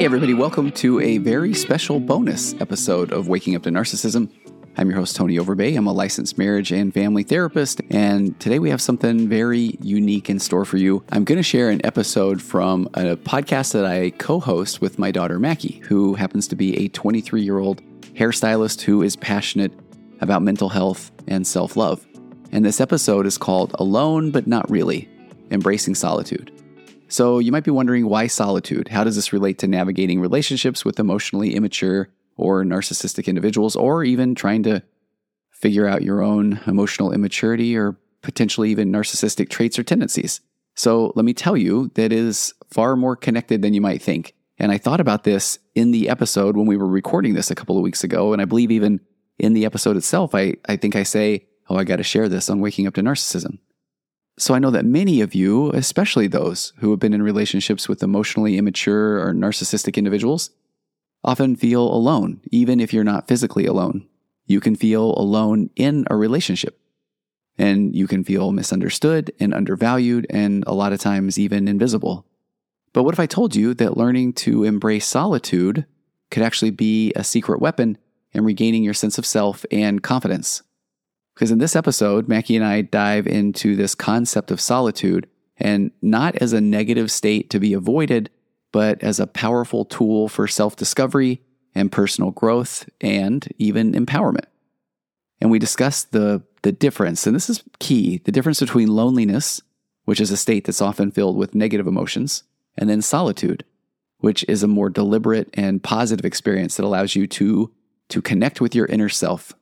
Hey, everybody, welcome to a very special bonus episode of Waking Up to Narcissism. I'm your host, Tony Overbay. I'm a licensed marriage and family therapist, and today we have something very unique in store for you. I'm going to share an episode from a podcast that I co host with my daughter, Mackie, who happens to be a 23 year old hairstylist who is passionate about mental health and self love. And this episode is called Alone But Not Really Embracing Solitude. So you might be wondering why solitude? How does this relate to navigating relationships with emotionally immature or narcissistic individuals, or even trying to figure out your own emotional immaturity or potentially even narcissistic traits or tendencies? So let me tell you that is far more connected than you might think. And I thought about this in the episode when we were recording this a couple of weeks ago. And I believe even in the episode itself, I, I think I say, Oh, I got to share this on waking up to narcissism. So I know that many of you, especially those who have been in relationships with emotionally immature or narcissistic individuals, often feel alone, even if you're not physically alone. You can feel alone in a relationship. And you can feel misunderstood and undervalued, and a lot of times even invisible. But what if I told you that learning to embrace solitude could actually be a secret weapon in regaining your sense of self and confidence? Because in this episode, Mackie and I dive into this concept of solitude and not as a negative state to be avoided, but as a powerful tool for self discovery and personal growth and even empowerment. And we discuss the, the difference, and this is key the difference between loneliness, which is a state that's often filled with negative emotions, and then solitude, which is a more deliberate and positive experience that allows you to, to connect with your inner self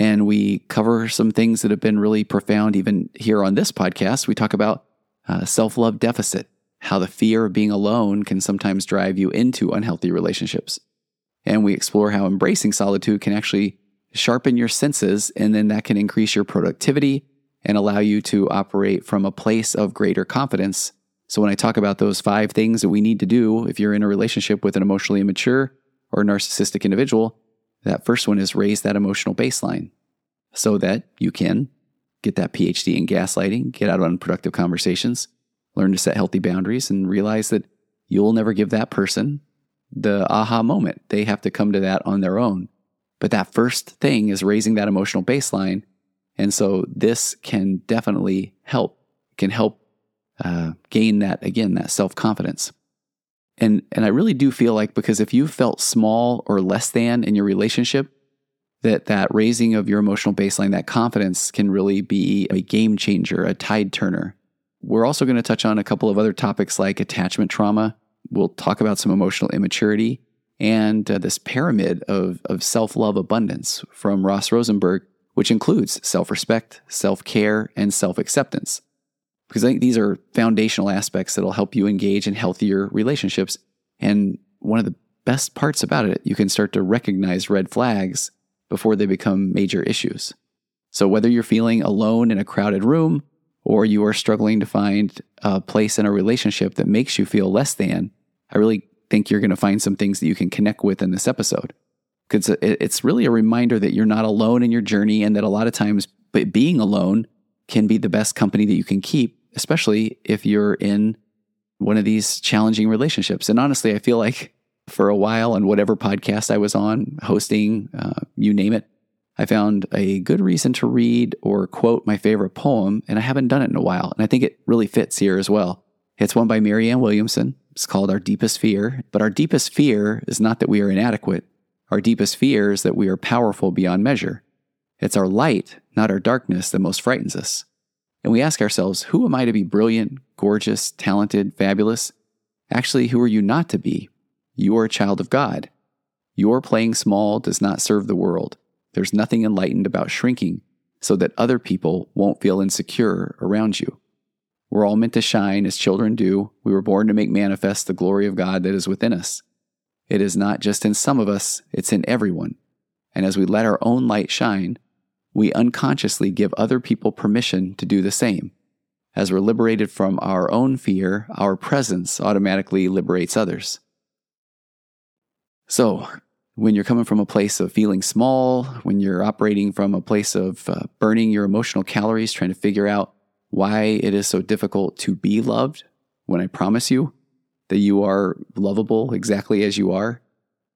and we cover some things that have been really profound, even here on this podcast. We talk about uh, self love deficit, how the fear of being alone can sometimes drive you into unhealthy relationships. And we explore how embracing solitude can actually sharpen your senses, and then that can increase your productivity and allow you to operate from a place of greater confidence. So, when I talk about those five things that we need to do if you're in a relationship with an emotionally immature or narcissistic individual, that first one is raise that emotional baseline so that you can get that PhD in gaslighting, get out of unproductive conversations, learn to set healthy boundaries, and realize that you'll never give that person the aha moment. They have to come to that on their own. But that first thing is raising that emotional baseline. And so this can definitely help, can help uh, gain that, again, that self confidence. And, and I really do feel like because if you felt small or less than in your relationship, that that raising of your emotional baseline, that confidence can really be a game changer, a tide turner. We're also going to touch on a couple of other topics like attachment trauma. We'll talk about some emotional immaturity and uh, this pyramid of, of self love abundance from Ross Rosenberg, which includes self respect, self care, and self acceptance because I think these are foundational aspects that'll help you engage in healthier relationships. And one of the best parts about it, you can start to recognize red flags before they become major issues. So whether you're feeling alone in a crowded room or you are struggling to find a place in a relationship that makes you feel less than, I really think you're going to find some things that you can connect with in this episode. Because it's really a reminder that you're not alone in your journey and that a lot of times being alone can be the best company that you can keep especially if you're in one of these challenging relationships. And honestly, I feel like for a while on whatever podcast I was on, hosting, uh, you name it, I found a good reason to read or quote my favorite poem, and I haven't done it in a while. And I think it really fits here as well. It's one by Marianne Williamson. It's called Our Deepest Fear. But our deepest fear is not that we are inadequate. Our deepest fear is that we are powerful beyond measure. It's our light, not our darkness, that most frightens us. And we ask ourselves, who am I to be brilliant, gorgeous, talented, fabulous? Actually, who are you not to be? You are a child of God. Your playing small does not serve the world. There's nothing enlightened about shrinking so that other people won't feel insecure around you. We're all meant to shine as children do. We were born to make manifest the glory of God that is within us. It is not just in some of us, it's in everyone. And as we let our own light shine, we unconsciously give other people permission to do the same. As we're liberated from our own fear, our presence automatically liberates others. So, when you're coming from a place of feeling small, when you're operating from a place of uh, burning your emotional calories, trying to figure out why it is so difficult to be loved when I promise you that you are lovable exactly as you are.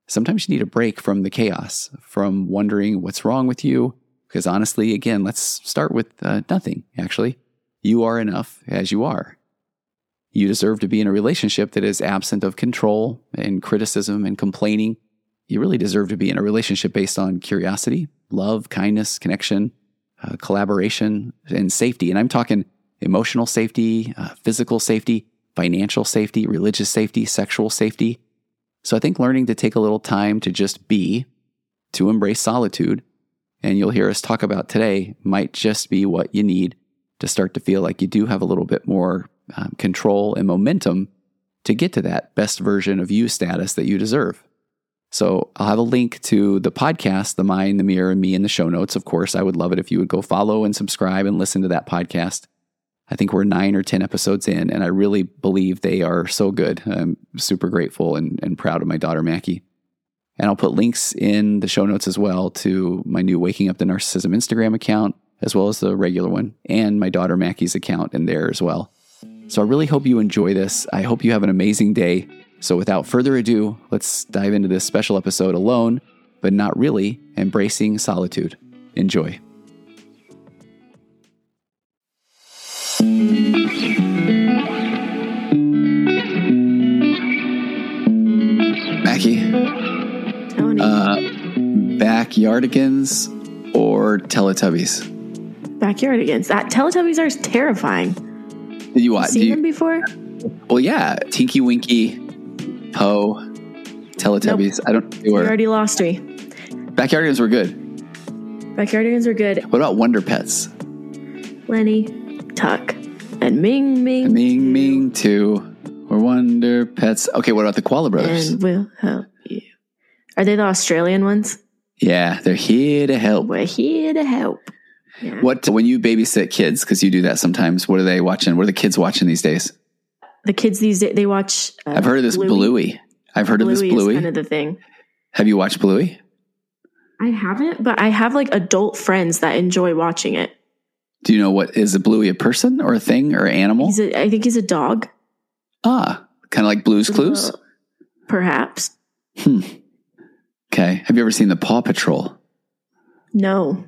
Sometimes you need a break from the chaos, from wondering what's wrong with you. Because honestly, again, let's start with uh, nothing, actually. You are enough as you are. You deserve to be in a relationship that is absent of control and criticism and complaining. You really deserve to be in a relationship based on curiosity, love, kindness, connection, uh, collaboration, and safety. And I'm talking emotional safety, uh, physical safety, financial safety, religious safety, sexual safety. So I think learning to take a little time to just be, to embrace solitude, and you'll hear us talk about today, might just be what you need to start to feel like you do have a little bit more um, control and momentum to get to that best version of you status that you deserve. So I'll have a link to the podcast, The Mind, the Mirror, and Me in the show notes. Of course, I would love it if you would go follow and subscribe and listen to that podcast. I think we're nine or 10 episodes in, and I really believe they are so good. I'm super grateful and, and proud of my daughter, Mackie. And I'll put links in the show notes as well to my new Waking Up to Narcissism Instagram account, as well as the regular one, and my daughter Mackie's account in there as well. So I really hope you enjoy this. I hope you have an amazing day. So without further ado, let's dive into this special episode alone, but not really, embracing solitude. Enjoy. Backyardigans or Teletubbies? Backyardigans. That Teletubbies are terrifying. Did you watch? Seen you- them before? Well, yeah, Tinky Winky, Po, Teletubbies. I don't. They You were already lost me. backyardigans were good. Backyardigans were good. What about Wonder Pets? Lenny, Tuck, and Ming Ming. Ming Ming too. Or Wonder Pets. Okay, what about the Koala Brothers? And we'll help you. Are they the Australian ones? Yeah, they're here to help. We're here to help. Yeah. What when you babysit kids because you do that sometimes? What are they watching? What are the kids watching these days? The kids these days they watch. Uh, I've heard of this Bluey. I've heard of this Bluey Bluey. is kind of the thing. Have you watched Bluey? I haven't, but I have like adult friends that enjoy watching it. Do you know what is a Bluey? A person or a thing or an animal? He's a, I think he's a dog. ah, kind of like Blue's Clues. Uh, Perhaps. Hmm. Okay. Have you ever seen the Paw Patrol? No.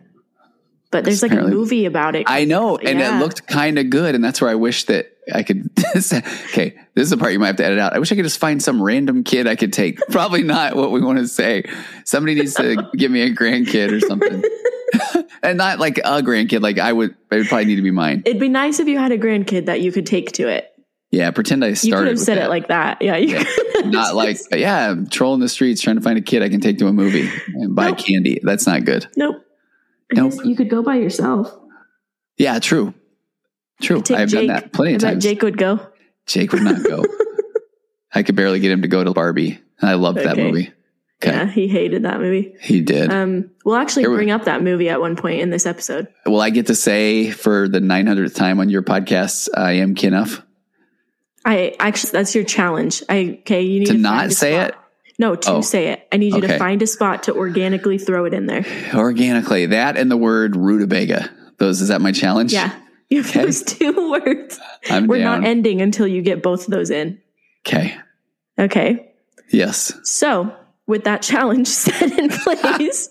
But there's like Apparently- a movie about it. I know, and Yeah. it looked kind of good, and that's where I wish that I could. okay, this is the part you might have to edit out. I wish I could just find some random kid I could take. Probably not what we want to say. Somebody needs to give me a grandkid or something, and not like a grandkid. Like I would, it would probably need to be mine. It'd be nice if you had a grandkid that you could take to it. Yeah, pretend I started. You could have said that. it like that. Yeah, you Yeah. could. not like yeah, I'm trolling the streets trying to find a kid I can take to a movie and buy Nope. candy. That's not good. Nope. Nope. You could go by yourself. Yeah, true, true. I've Jake. done that plenty of times. Jake would go. Jake would not go. I could barely get him to go to Barbie. I loved that movie. Okay. Yeah, he hated that movie. He did. Um, we'll actually Here we- bring up that movie at one point in this episode. Will I get to say for the 900th time on your podcast, I am Kenough? I actually, that's your challenge. I okay. You need To to, not say it? No, to Oh. say it. I need you Okay. to find a spot to organically throw it in there. Organically. That and the word rutabaga. Those is that my challenge? Yeah, you have Okay. those two words. I'm We're down. not ending until you get both of those in. okay. Okay. Yes. So, with that challenge set in place,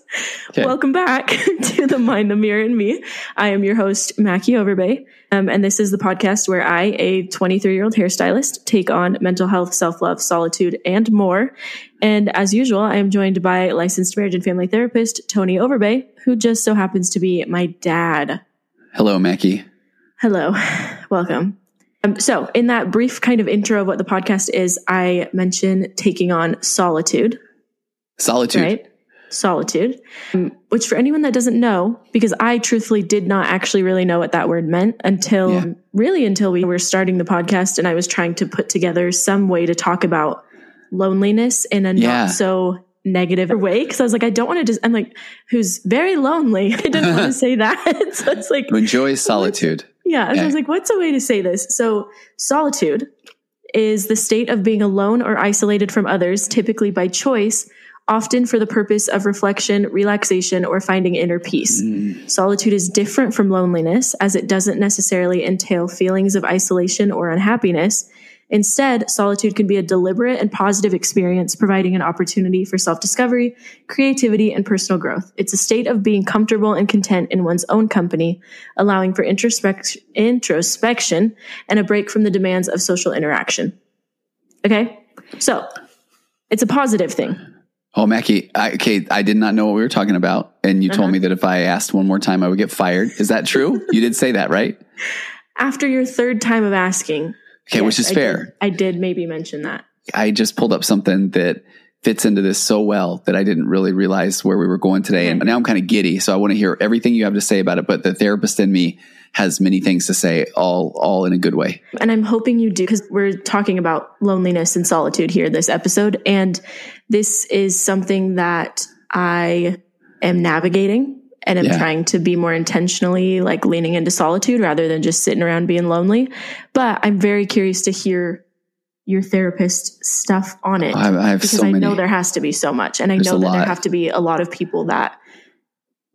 Okay. welcome back to the Mind, the Mirror, and Me. I am your host, Mackie Overbay. Um, and this is the podcast where I, a 23 year old hairstylist, take on mental health, self love, solitude, and more. And as usual, I am joined by licensed marriage and family therapist, Tony Overbay, who just so happens to be my dad. Hello, Mackie. Hello, welcome. Um, so, in that brief kind of intro of what the podcast is, I mention taking on solitude Solitude. right? Solitude, um, which for anyone that doesn't know, because I truthfully did not actually really know what that word meant until Yeah. really until we were starting the podcast and I was trying to put together some way to talk about loneliness in a Yeah. not so negative way. Cause I was like, I don't want to just, I'm like, who's very lonely. I didn't want to say that. so it's like, Who enjoys solitude. yeah. So I was like, what's a way to say this? So solitude is the state of being alone or isolated from others, typically by choice, often for the purpose of reflection, relaxation, or finding inner peace. Mm. Solitude is different from loneliness as it doesn't necessarily entail feelings of isolation or unhappiness. Instead, solitude can be a deliberate and positive experience, providing an opportunity for self discovery, creativity, and personal growth. It's a state of being comfortable and content in one's own company, allowing for introspec- introspection and a break from the demands of social interaction. Okay? So, it's a positive thing. Oh, Mackie, I, okay, I did not know what we were talking about. And you Uh-huh. told me that if I asked one more time, I would get fired. Is that true? you did say that, right? After your third time of asking, Okay, which yes, is I fair. did- I did maybe mention that. I just pulled up something that fits into this so well that I didn't really realize where we were going today. And now I'm kind of giddy. So I want to hear everything you have to say about it. But the therapist in me has many things to say, all, all in a good way. And I'm hoping you do because we're talking about loneliness and solitude here this episode. And this is something that I am navigating and I'm Yeah. trying to be more intentionally like leaning into solitude rather than just sitting around being lonely. But I'm very curious to hear your therapist stuff on it I I because so I know there has to be so much. And I There's know that there have to be a lot of people that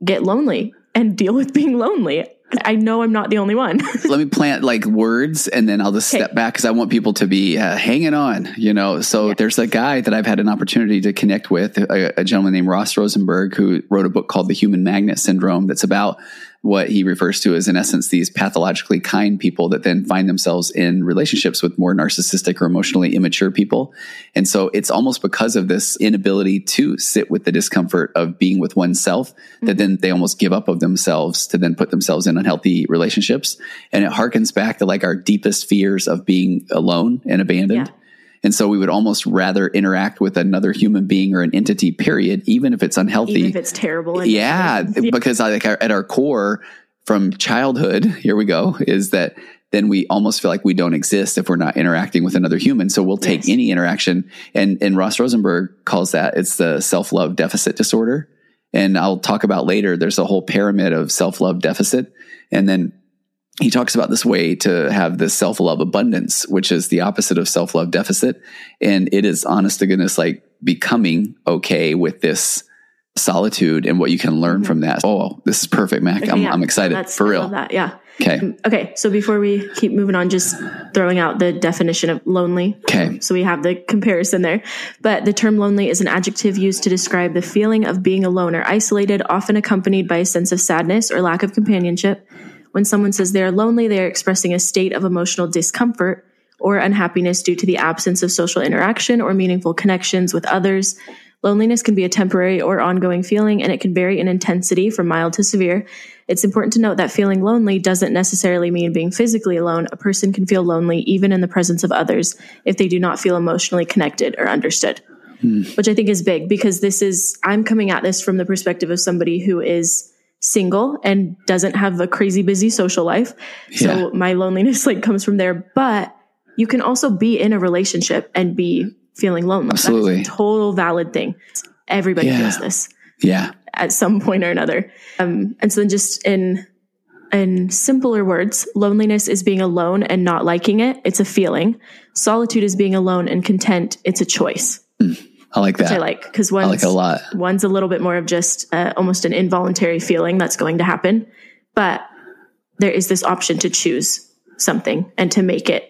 get lonely and deal with being lonely. I know I'm not the only one. Let me plant like words and then I'll just Okay. step back because I want people to be uh, hanging on, you know. So Yeah. there's a guy that I've had an opportunity to connect with, a, a gentleman named Ross Rosenberg, who wrote a book called The Human Magnet Syndrome that's about what he refers to as, in essence, these pathologically kind people that then find themselves in relationships with more narcissistic or emotionally immature people. And so it's almost because of this inability to sit with the discomfort of being with oneself that mm-hmm. then they almost give up of themselves to then put themselves in unhealthy relationships. And it harkens back to like our deepest fears of being alone and abandoned. Yeah. And so we would almost rather interact with another human being or an entity, period, even if it's unhealthy. Even if it's terrible. and- Yeah, because I, like at our core from childhood, here we go, is that then we almost feel like we don't exist if we're not interacting with another human. So we'll take Yes. any interaction, and and Ross Rosenberg calls that it's the self love deficit disorder. And I'll talk about later. There's a whole pyramid of self love deficit, and then he talks about this way to have this self love abundance, which is the opposite of self love deficit. And it is honest to goodness, like becoming okay with this solitude and what you can learn mm-hmm. from that. Oh, this is perfect, Mac. Okay, I'm, yeah. I'm excited That's- for I real. love that. Yeah. Okay. Um, okay. So before we keep moving on, just throwing out the definition of lonely. Okay. Um, so we have the comparison there. But the term lonely is an adjective used to describe the feeling of being alone or isolated, often accompanied by a sense of sadness or lack of companionship. When someone says they are lonely, they are expressing a state of emotional discomfort or unhappiness due to the absence of social interaction or meaningful connections with others. Loneliness can be a temporary or ongoing feeling, and it can vary in intensity from mild to severe. It's important to note that feeling lonely doesn't necessarily mean being physically alone. A person can feel lonely even in the presence of others if they do not feel emotionally connected or understood, hmm. which I think is big because this is, I'm coming at this from the perspective of somebody who is single and doesn't have a crazy busy social life. So Yeah. my loneliness like comes from there, but you can also be in a relationship and be feeling lonely. Absolutely. That's a total valid thing. Everybody Yeah. feels this Yeah. at some point or another. Um, and so then just in in simpler words, loneliness is being alone and not liking it. It's a feeling. Solitude is being alone and content. It's a choice. I like that. Which I like because I one's like a lot. one's a little bit more of just uh, almost an involuntary feeling that's going to happen, but there is this option to choose something and to make it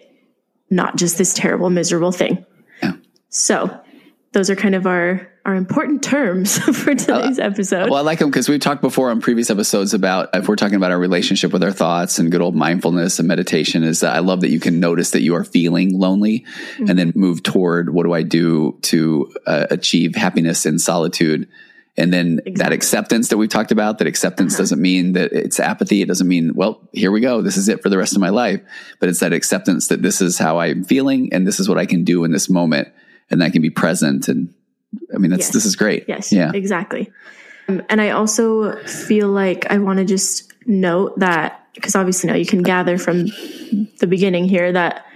not just this terrible, miserable thing. Yeah. So those are kind of our our important terms for today's episode. Well, I like them because we've talked before on previous episodes about if we're talking about our relationship with our thoughts and good old mindfulness and meditation. Is that I love that you can notice that you are feeling lonely and then move toward what do I do to uh, achieve happiness in solitude. And then that acceptance that we've talked about, that acceptance doesn't mean that it's apathy. It doesn't mean, well, here we go. This is it for the rest of my life. But it's that acceptance that this is how I'm feeling and this is what I can do in this moment. And that can be present. And I mean, that's, Yes. this is great. Yes, Yeah. exactly. Um, and I also feel like I want to just note that because obviously now you can gather from the beginning here that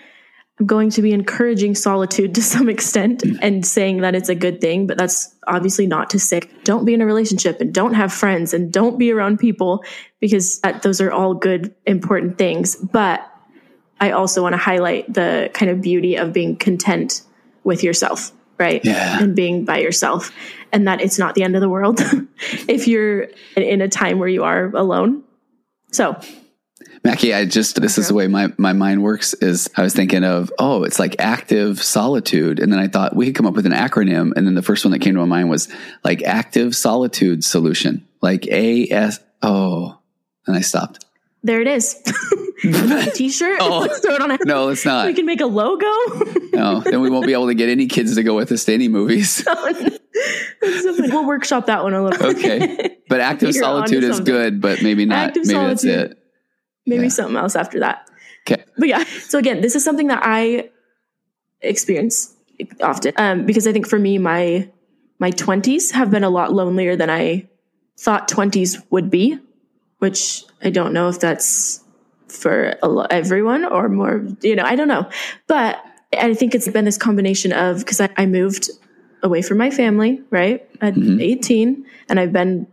I'm going to be encouraging solitude to some extent and saying that it's a good thing, but that's obviously not to say don't be in a relationship and don't have friends and don't be around people because that, those are all good, important things. But I also want to highlight the kind of beauty of being content with yourself right? Yeah. And being by yourself, and that it's not the end of the world if you're in a time where you are alone. So, Mackie, I just this is the way my, my mind works is I was thinking of, oh, it's like active solitude. And then I thought we could come up with an acronym. And then the first one that came to my mind was like active solitude solution. Like A S oh. And I stopped. there it is. a t-shirt. Oh. Let's throw it on. No, let's not. We can make a logo. No, then we won't be able to get any kids to go with us to any movies. Funny. We'll workshop that one a little. bit. Okay. But active solitude is good, but maybe not. Active maybe that's it. Maybe Yeah. something else after that. Okay. But yeah. So again, this is something that I experience often um, because I think for me, my my twenties have been a lot lonelier than I thought twenties would be, which I don't know if that's for a lo- everyone or more. You know, I don't know, but I think it's been this combination of because I, I moved away from my family right at Mhm. 18 and I've been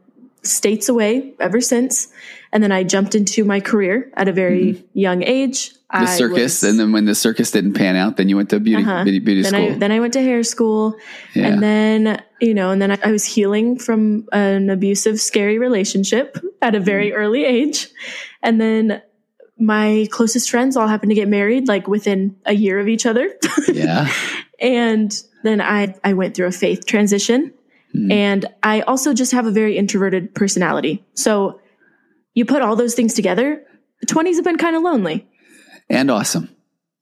states away ever since. And then I jumped into my career at a very young age. Mm-hmm. The I circus, was- and then when the circus didn't pan out, then you went to beauty Uh-huh. beauty, beauty then school. I then I went to hair school, yeah. and then you know, and then I, I was healing from an abusive, scary relationship at a very Mm. early age, and then my closest friends all happened to get married like within a year of each other, yeah. and then I I went through a faith transition, Mhm. and I also just have a very introverted personality, so you put all those things together. The twenties have been kind of lonely. And awesome.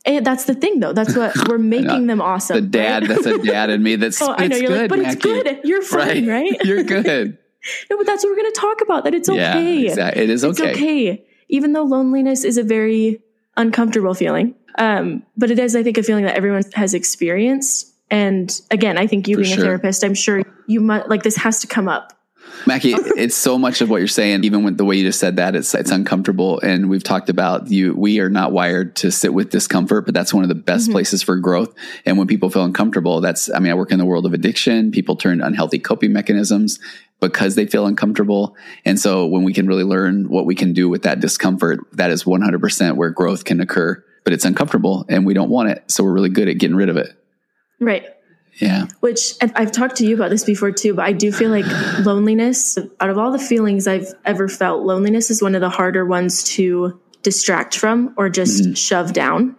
And that's the thing, though. That's what we're making them awesome. The dad, right? that's a dad in me that's Oh, I know you're good, like, but it's good. You're fine, right? You're good. no, but that's what we're going to talk about. That it's Yeah, okay. exactly. It is It's okay. Even though loneliness is a very uncomfortable feeling. Um, but it is, I think, a feeling that everyone has experienced. And again, I think you For being sure. a therapist, I'm sure you might like this has to come up. Mackie, it's so much of what you're saying, even with the way you just said that, it's it's uncomfortable. And we've talked about you we are not wired to sit with discomfort, but that's one of the best Mm-hmm. places for growth. And when people feel uncomfortable, that's I mean, I work in the world of addiction. People turn to unhealthy coping mechanisms because they feel uncomfortable. And so when we can really learn what we can do with that discomfort, that is 100% where growth can occur. But it's uncomfortable and we don't want it. So we're really good at getting rid of it. Right. Yeah. Which I've talked to you about this before too, but I do feel like loneliness, out of all the feelings I've ever felt, loneliness is one of the harder ones to distract from or just Mm-hmm. shove down.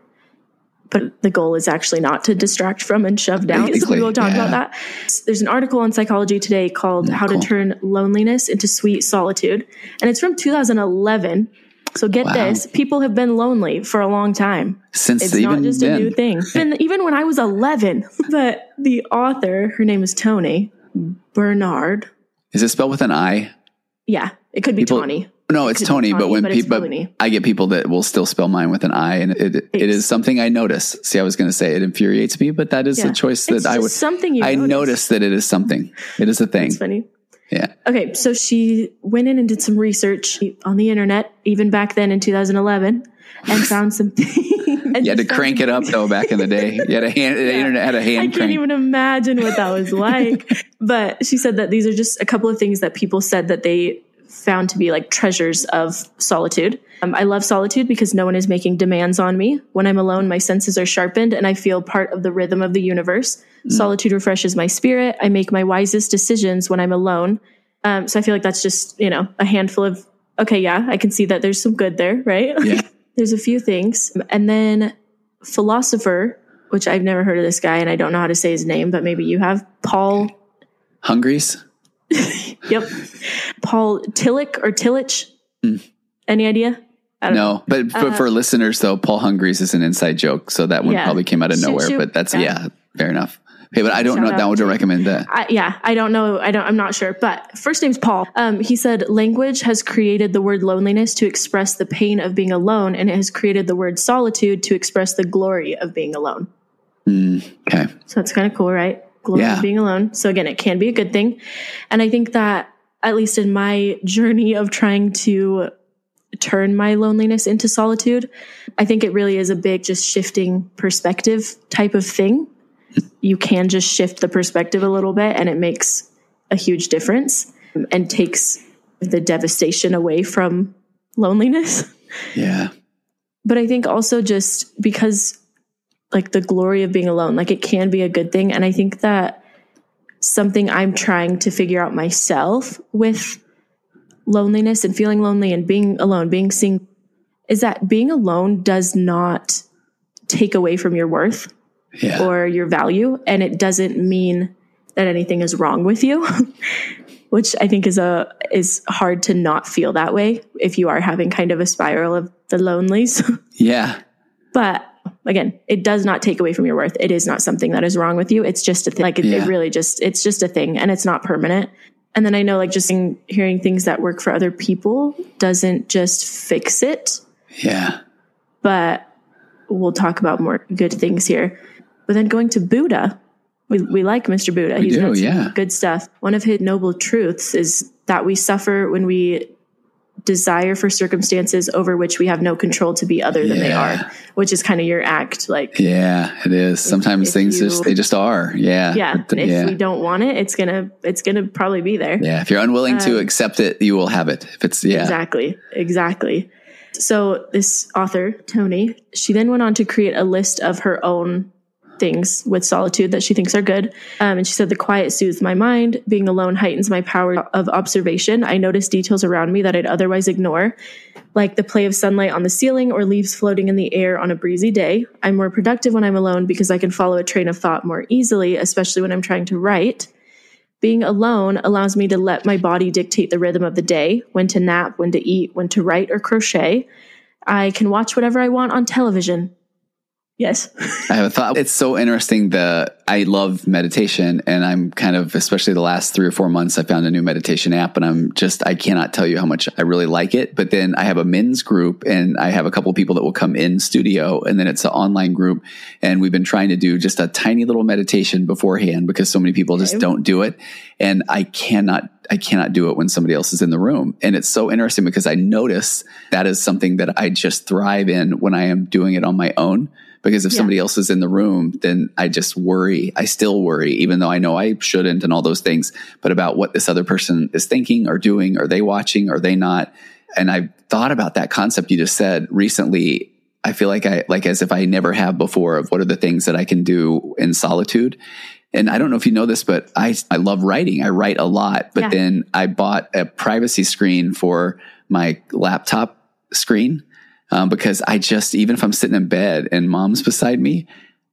But the goal is actually not to distract from and shove down. So we will talk yeah. about that. There's an article on Psychology Today called How cool. to Turn Loneliness into Sweet Solitude. And it's from 2011. So get Wow. this people have been lonely for a long time. Since It's even not just a new thing. And even when I was 11, but the author, her name is Toni Bernhard. is it spelled with an I? Yeah, it could be People- Tony. No, it's could be Tony, but when people, I get people that will still spell mine with an I, and it it It's- something I notice. See, I was going to say it infuriates me, but that is Yeah. a choice that It's I would. something you I notice. notice that it is something. It is a thing. It's funny. Yeah, Okay, so she went in and did some research on the internet, even back then in 2011, and found some things. you had to crank it up though. Back in the day, you had a hand. The internet had a hand I can't crank. even imagine what that was like. but she said that these are just a couple of things that people said that they found to be like treasures of solitude. Um, I love solitude because no one is making demands on me. When I'm alone, my senses are sharpened and I feel part of the rhythm of the universe. Solitude refreshes my spirit. I make my wisest decisions when I'm alone. Um, so I feel like that's just, you know, a handful of, okay, yeah, I can see that there's some good there, right? Yeah. there's a few things. And then philosopher, which I've never heard of this guy and I don't know how to say his name, but maybe you have Paul. Hungries. Yep. Paul Tillich or Tillich. Any idea? I don't know. No, but for, Uh, for listeners though, Paul Hungries is an inside joke, so that one Yeah. probably came out of nowhere. shoot. But that's Yeah. yeah, fair enough. Okay, but I don't Shout know. That would to- recommend that. I, yeah, I don't know. I don't. I'm not sure. But first name's Paul. Um, he said language has created the word loneliness to express the pain of being alone, and it has created the word solitude to express the glory of being alone. Okay. So that's kind of cool, right? Glory Yeah. of being alone. So again, it can be a good thing. And I think that at least in my journey of trying to turn my loneliness into solitude, I think it really is a big just shifting perspective type of thing. You can just shift the perspective a little bit and it makes a huge difference and takes the devastation away from loneliness. Yeah. But I think also just because like the glory of being alone. Like it can be a good thing. And I think that something I'm trying to figure out myself with loneliness and feeling lonely and being alone, being seen is that being alone does not take away from your worth Yeah. or your value. And it doesn't mean that anything is wrong with you. Which I think is a is hard to not feel that way if you are having kind of a spiral of the lonelies. yeah. But again, it does not take away from your worth. It is not something that is wrong with you. It's just a thing. Like it, Yeah. it really just, it's just a thing and it's not permanent. And then I know like just in- hearing things that work for other people doesn't just fix it, Yeah. but we'll talk about more good things here. But then going to Buddha, we, we like Mr. Buddha. We He's do, got some yeah. good stuff. One of his noble truths is that we suffer when we desire for circumstances over which we have no control to be other than they are, which is kind of your act. Like, Yeah, it is. Sometimes if things you- just they just are. Yeah. yeah, But if yeah. we don't want it, it's gonna it's gonna probably be there. yeah. If you're unwilling to Um, accept it, you will have it. If it's yeah. Exactly. Exactly. So this author, Toni, she then went on to create a list of her own things with solitude that she thinks are good. Um, and she said, The quiet soothes my mind. Being alone heightens my power of observation. I notice details around me that I'd otherwise ignore, like the play of sunlight on the ceiling or leaves floating in the air on a breezy day. I'm more productive when I'm alone because I can follow a train of thought more easily, especially when I'm trying to write. Being alone allows me to let my body dictate the rhythm of the day, when to nap, when to eat, when to write or crochet. I can watch whatever I want on television. Yes. I have a thought. It's so interesting. The I love meditation, and I'm kind of, especially the last three or four months, I found a new meditation app, and I'm just, I cannot tell you how much I really like it. But then I have a men's group, and I have a couple people that will come in studio, and then it's an online group, and we've been trying to do just a tiny little meditation beforehand because so many people just Okay. don't do it, and I cannot. I cannot do it when somebody else is in the room. And it's so interesting because I notice that is something that I just thrive in when I am doing it on my own because if Yeah. somebody else is in the room, then I just worry. I still worry, even though I know I shouldn't and all those things, but about what this other person is thinking or doing. Are they watching? Are they not? And I thought about that concept you just said recently. I feel like I, like as if I never have before of what are the things that I can do in solitude. And I don't know if you know this, but I, I love writing. I write a lot, but Yeah. then I bought a privacy screen for my laptop screen um, because I just even if I'm sitting in bed and mom's beside me,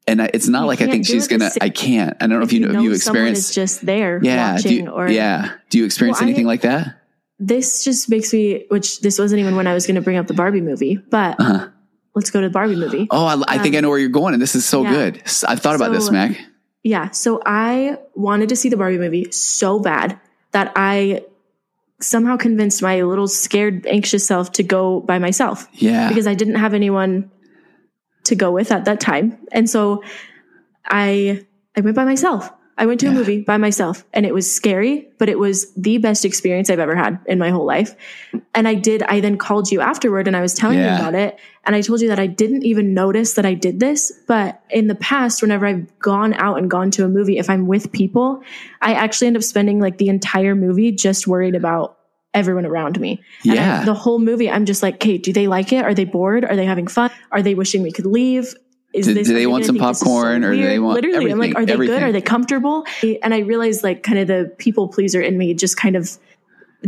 and I, it's not You like I think she's gonna. I can't. I don't know if, you know, if you experience. just there Yeah, do you, or yeah. Do you experience Well, I- anything like that? this just makes me which this wasn't even when I was going to bring up the Barbie movie, but Uh-huh. let's go to the Barbie movie. Oh, I, I think I know where you're going, and this is so yeah. good. I've thought about this, So- Mac. Yeah. So I wanted to see the Barbie movie so bad that I somehow convinced my little scared, anxious self to go by myself Yeah, because I didn't have anyone to go with at that time. And so I I went by myself. I went to a movie by myself and it was scary, but it was the best experience I've ever had in my whole life. And I did I then called you afterward and I was telling Yeah. you about it and I told you that I didn't even notice that I did this, but in the past whenever I've gone out and gone to a movie if I'm with people, I actually end up spending like the entire movie just worried about everyone around me. And I- Yeah. the whole movie, I'm just like, Kate, do they like it? Are they bored? Are they having fun? Are they wishing we could leave? Is Do- do they want some popcorn or do they want literally? I'm like, everything, are they everything. good? Are they comfortable? And I realized like kind of the people pleaser in me just kind of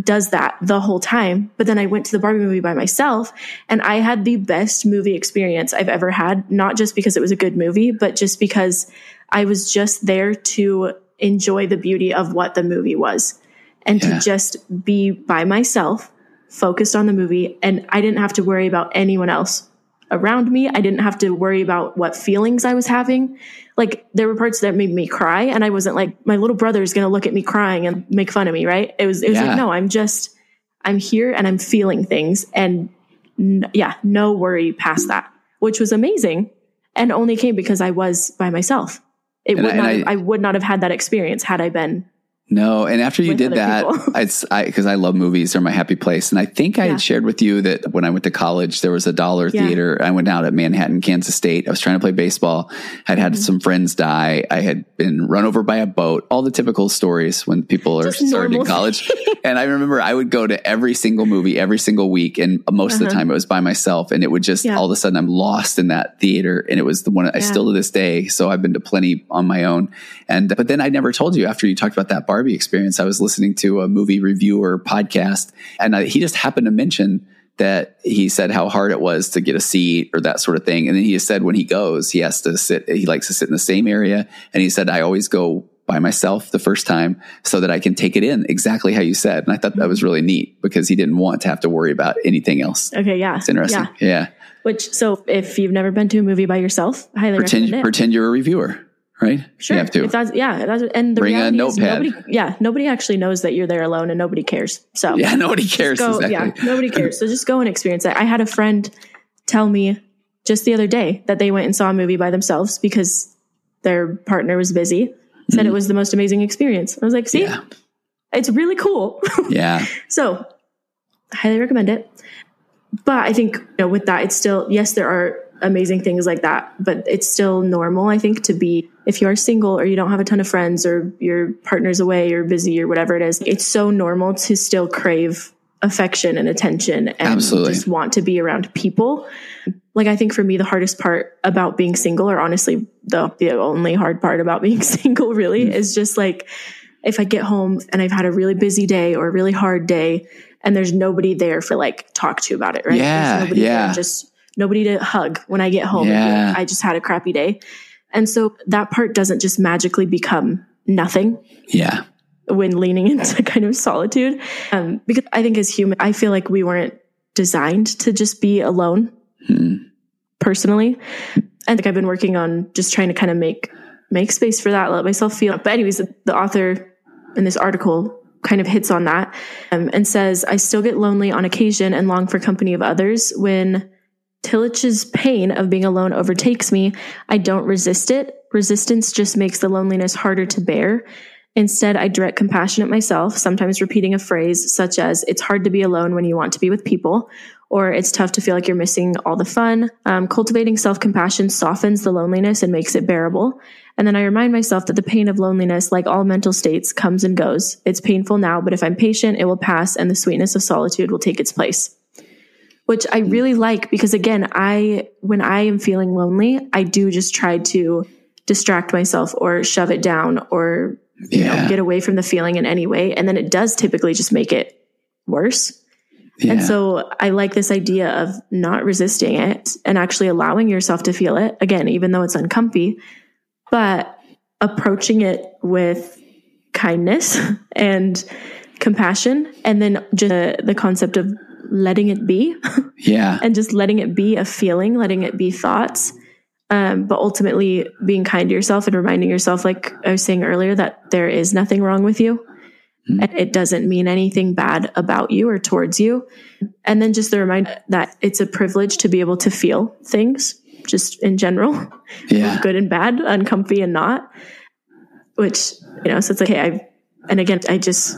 does that the whole time. But then I went to the Barbie movie by myself and I had the best movie experience I've ever had, not just because it was a good movie, but just because I was just there to enjoy the beauty of what the movie was and Yeah. to just be by myself, focused on the movie. And I didn't have to worry about anyone else around me. I didn't have to worry about what feelings I was having. Like there were parts that made me cry and I wasn't like, my little brother is going to look at me crying and make fun of me. Right. It was, it was Yeah. like, no, I'm just, I'm here and I'm feeling things and n- yeah, no worry past that, which was amazing and only came because I was by myself. It And would I- not, I- I would not have had that experience had I been No, and after you did that, it's I because I love movies; they're my happy place. And I think I Yeah. had shared with you that when I went to college, there was a dollar Yeah. theater. I went out at Manhattan, Kansas State. I was trying to play baseball. I'd had Mm-hmm. some friends die. I had been run over by a boat. All the typical stories when people are Just starting normal college. and I remember I would go to every single movie every single week, and most of the Uh-huh. time it was by myself. And it would just Yeah. all of a sudden I'm lost in that theater, and it was the one I still to this day. So I've been to plenty on my own. And but then I never told you after you talked about that Barbie experience. I was listening to a movie reviewer podcast, and I, he just happened to mention that he said how hard it was to get a seat or that sort of thing. And then he said when he goes, he has to sit. He likes to sit in the same area, and he said I always go by myself the first time so that I can take it in exactly how you said. And I thought that was really neat because he didn't want to have to worry about anything else. Okay, yeah. It's interesting. Yeah. Yeah. Which so if you've never been to a movie by yourself, highly Pretend, recommend it. pretend you're a reviewer, right? Sure. You have to. That's yeah, that's, and the Bring a reality is nobody yeah, nobody actually knows that you're there alone and nobody cares. So Yeah, nobody cares. go exactly. yeah, nobody cares. So just go and experience it. I had a friend tell me just the other day that they went and saw a movie by themselves because their partner was busy. Said it hmm. was the most amazing experience. I was like, see. Yeah. it's really cool. Yeah. So, highly recommend it. But I think you know, with that, it's still yes, there are amazing things like that, but it's still normal. I think to be if you are single or you don't have a ton of friends or your partner's away or busy or whatever it is, it's so normal to still crave affection and attention and Absolutely. just want to be around people. Like I think for me, the hardest part about being single, or honestly, the the only hard part about being single, really, Mm. is just like if I get home and I've had a really busy day or a really hard day and there's nobody there for like talk to about it, right? Yeah, There's nobody there, yeah. just nobody to hug when I get home. and Yeah. I just had a crappy day. And so that part doesn't just magically become nothing Yeah. when leaning into kind of solitude. Um, because I think as human, I feel like we weren't designed to just be alone Hmm. personally. And like I've been working on just trying to kind of make make space for that, let myself feel. But anyways, the, the author in this article kind of hits on that um, and says, "I still get lonely on occasion and long for company of others. When Tillich's pain of being alone overtakes me, I don't resist it. Resistance just makes the loneliness harder to bear." Instead, I direct compassion at myself, sometimes repeating a phrase such as, It's hard to be alone when you want to be with people, or it's tough to feel like you're missing all the fun. Um, cultivating self compassion softens the loneliness and makes it bearable. And then I remind myself that the pain of loneliness, like all mental states, comes and goes. It's painful now, but if I'm patient, it will pass and the sweetness of solitude will take its place. Which I mm. really like because again, I, when I am feeling lonely, I do just try to distract myself or shove it down or you Yeah. know, get away from the feeling in any way. And then it does typically just make it worse. yeah. And so I like this idea of not resisting it and actually allowing yourself to feel it again, even though it's uncomfy, but approaching it with kindness and compassion. And then just the, the concept of letting it be yeah. and just letting it be a feeling, letting it be thoughts. Um, but ultimately being kind to yourself and reminding yourself, like I was saying earlier, that there is nothing wrong with you. Mm. And it doesn't mean anything bad about you or towards you. And then just the reminder that it's a privilege to be able to feel things just in general, Yeah. good and bad, uncomfy and not, which, you know, so it's like, hey, I've, and again, I just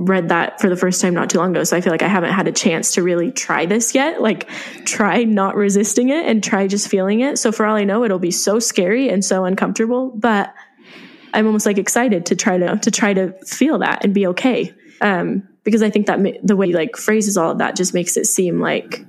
read that for the first time not too long ago. So I feel like I haven't had a chance to really try this yet. Like try not resisting it and try just feeling it. So for all I know, it'll be so scary and so uncomfortable, but I'm almost like excited to try to, to try to feel that and be okay. Um, because I think that ma- the way he like phrases all of that just makes it seem like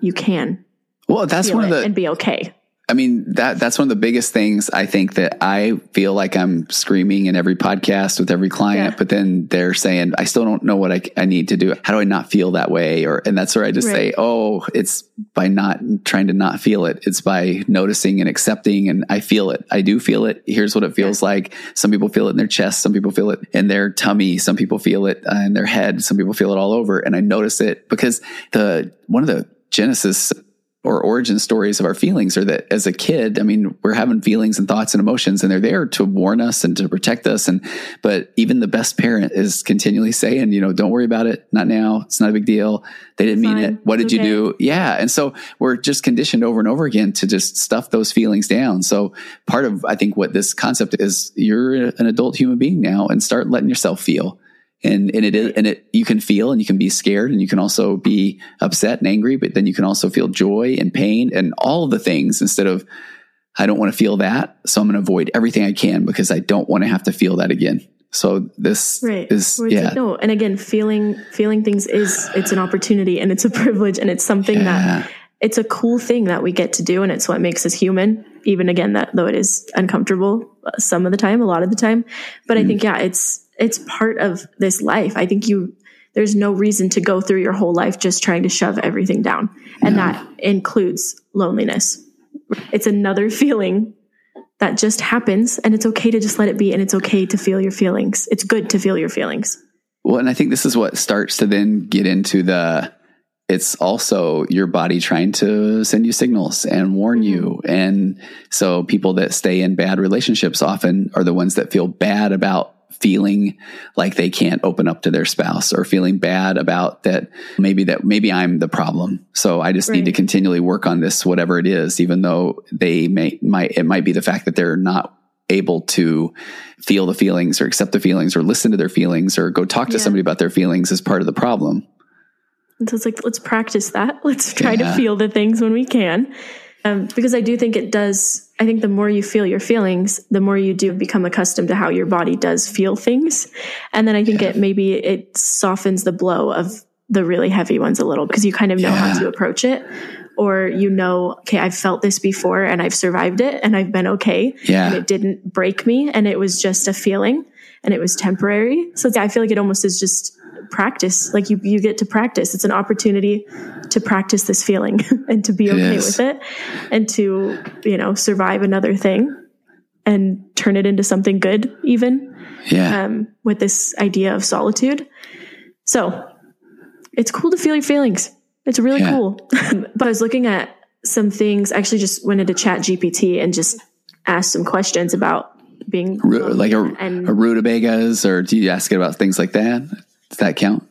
you can Well, that's one of the and be okay. I mean that that's one of the biggest things I think that I feel like I'm screaming in every podcast with every client, Yeah. but then they're saying I still don't know what I, I need to do. How do I not feel that way? Or and that's where I just say, oh, it's by not trying to not feel it. It's by noticing and accepting, and I feel it. I do feel it. Here's what it feels like. Some people feel it in their chest. Some people feel it in their tummy. Some people feel it uh, in their head. Some people feel it all over, and I notice it because the one of the Genesis or origin stories of our feelings are that as a kid, I mean, we're having feelings and thoughts and emotions and they're there to warn us and to protect us. And, but even the best parent is continually saying, you know, don't worry about it. Not now. It's not a big deal. They didn't Fine. mean it. What did okay. you do? Yeah. And so we're just conditioned over and over again to just stuff those feelings down. So part of, I think what this concept is, you're an adult human being now and start letting yourself feel and and it is and it you can feel and you can be scared and you can also be upset and angry but then you can also feel joy and pain and all of the things instead of i don't want to feel that so i'm going to avoid everything i can because i don't want to have to feel that again so this right. is yeah like, no and again feeling feeling things is it's an opportunity and it's a privilege and it's something yeah. that it's a cool thing that we get to do and it's what makes us human even again that though it is uncomfortable some of the time a lot of the time but mm. i think yeah it's it's part of this life. I think you there's no reason to go through your whole life just trying to shove everything down. And yeah. that includes loneliness. It's another feeling that just happens and it's okay to just let it be and it's okay to feel your feelings. It's good to feel your feelings. Well, and I think this is what starts to then get into the it's also your body trying to send you signals and warn you. Mm-hmm. And so people that stay in bad relationships often are the ones that feel bad about feeling like they can't open up to their spouse or feeling bad about that maybe that maybe I'm the problem. So I just right. need to continually work on this, whatever it is, even though they may, might, it might be the fact that they're not able to feel the feelings or accept the feelings or listen to their feelings or go talk to yeah. somebody about their feelings is part of the problem. And so it's like, let's practice that. Let's try yeah. to feel the things when we can. Um, because I do think it does. I think the more you feel your feelings, the more you do become accustomed to how your body does feel things, and then I think yeah. it maybe it softens the blow of the really heavy ones a little because you kind of know yeah. how to approach it, or you know, okay, I've felt this before and I've survived it and I've been okay, yeah, and it didn't break me and it was just a feeling and it was temporary. So I feel like it almost is just practice. Like you, you get to practice. It's an opportunity to practice this feeling and to be okay with it and to, you know, survive another thing and turn it into something good, even. Yeah. Um, with this idea of solitude. So it's cool to feel your feelings. It's really yeah. cool. but I was looking at some things, actually just went into chat GPT and just asked some questions about being like a, and, a rutabagas or do you ask it about things like that? Does that count?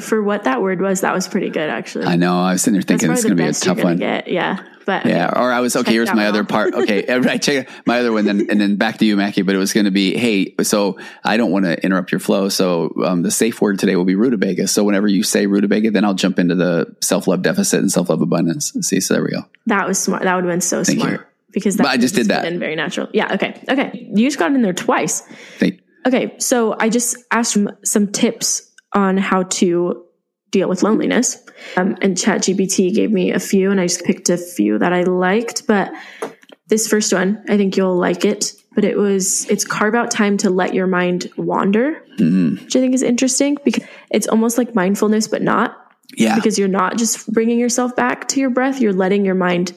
For what that word was, that was pretty good, actually. I know. I was sitting there thinking it's going to be a tough one. Get. Yeah, but yeah. Or I was okay. Here's my other part. Okay, right. Check my other one, then and then back to you, Mackie. But it was going to be, hey. So I don't want to interrupt your flow. So um, the safe word today will be rutabaga. So whenever you say rutabaga, then I'll jump into the self love deficit and self love abundance. See, so there we go. That was smart. That would have been so Thank smart. You. Because that I just did that. Been Very natural. Yeah. Okay. Okay. You just got in there twice. Thank okay. So I just asked some tips on how to deal with loneliness. Um, and ChatGPT gave me a few, and I just picked a few that I liked. But this first one, I think you'll like it. But it was it's carve out time to let your mind wander, mm-hmm. which I think is interesting because it's almost like mindfulness, but not. Yeah, because you're not just bringing yourself back to your breath; you're letting your mind